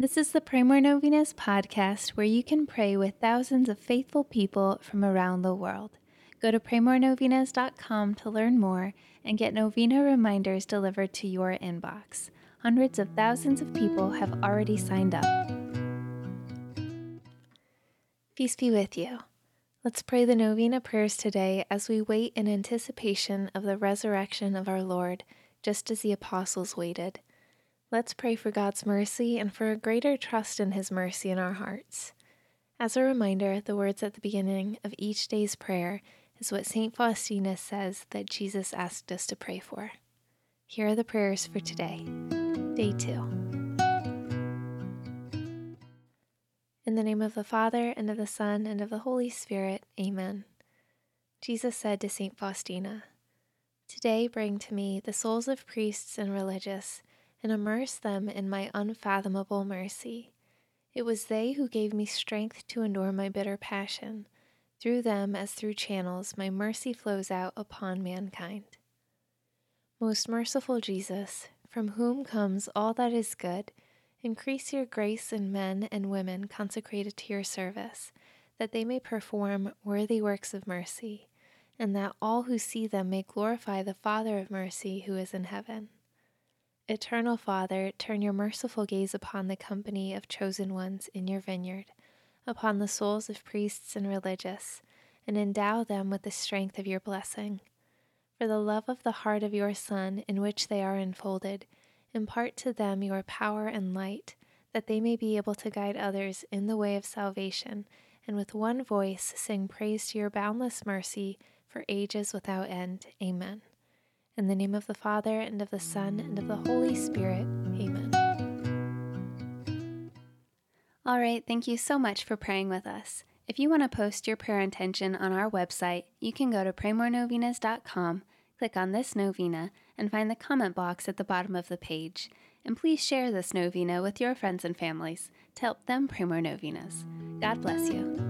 This is the Pray More Novenas podcast where you can pray with thousands of faithful people from around the world. Go to praymorenovenas.com to learn more and get novena reminders delivered to your inbox. Hundreds of thousands of people have already signed up. Peace be with you. Let's pray the novena prayers today as we wait in anticipation of the resurrection of our Lord, just as the apostles waited. Let's pray for God's mercy and for a greater trust in His mercy in our hearts. As a reminder, the words at the beginning of each day's prayer is what St. Faustina says that Jesus asked us to pray for. Here are the prayers for today, day two. In the name of the Father, and of the Son, and of the Holy Spirit, Amen. Jesus said to St. Faustina, Today bring to me the souls of priests and religious and immerse them in my unfathomable mercy. It was they who gave me strength to endure my bitter passion. Through them, as through channels, my mercy flows out upon mankind. Most merciful Jesus, from whom comes all that is good, increase your grace in men and women consecrated to your service, that they may perform worthy works of mercy, and that all who see them may glorify the Father of mercy who is in heaven. Eternal Father, turn your merciful gaze upon the company of chosen ones in your vineyard, upon the souls of priests and religious, and endow them with the strength of your blessing. For the love of the heart of your Son, in which they are enfolded, impart to them your power and light, that they may be able to guide others in the way of salvation, and with one voice sing praise to your boundless mercy for ages without end. Amen. In the name of the Father, and of the Son, and of the Holy Spirit. Amen. All right, thank you so much for praying with us. If you want to post your prayer intention on our website, you can go to praymorenovenas.com, click on this novena, and find the comment box at the bottom of the page. And please share this novena with your friends and families to help them pray more novenas. God bless you.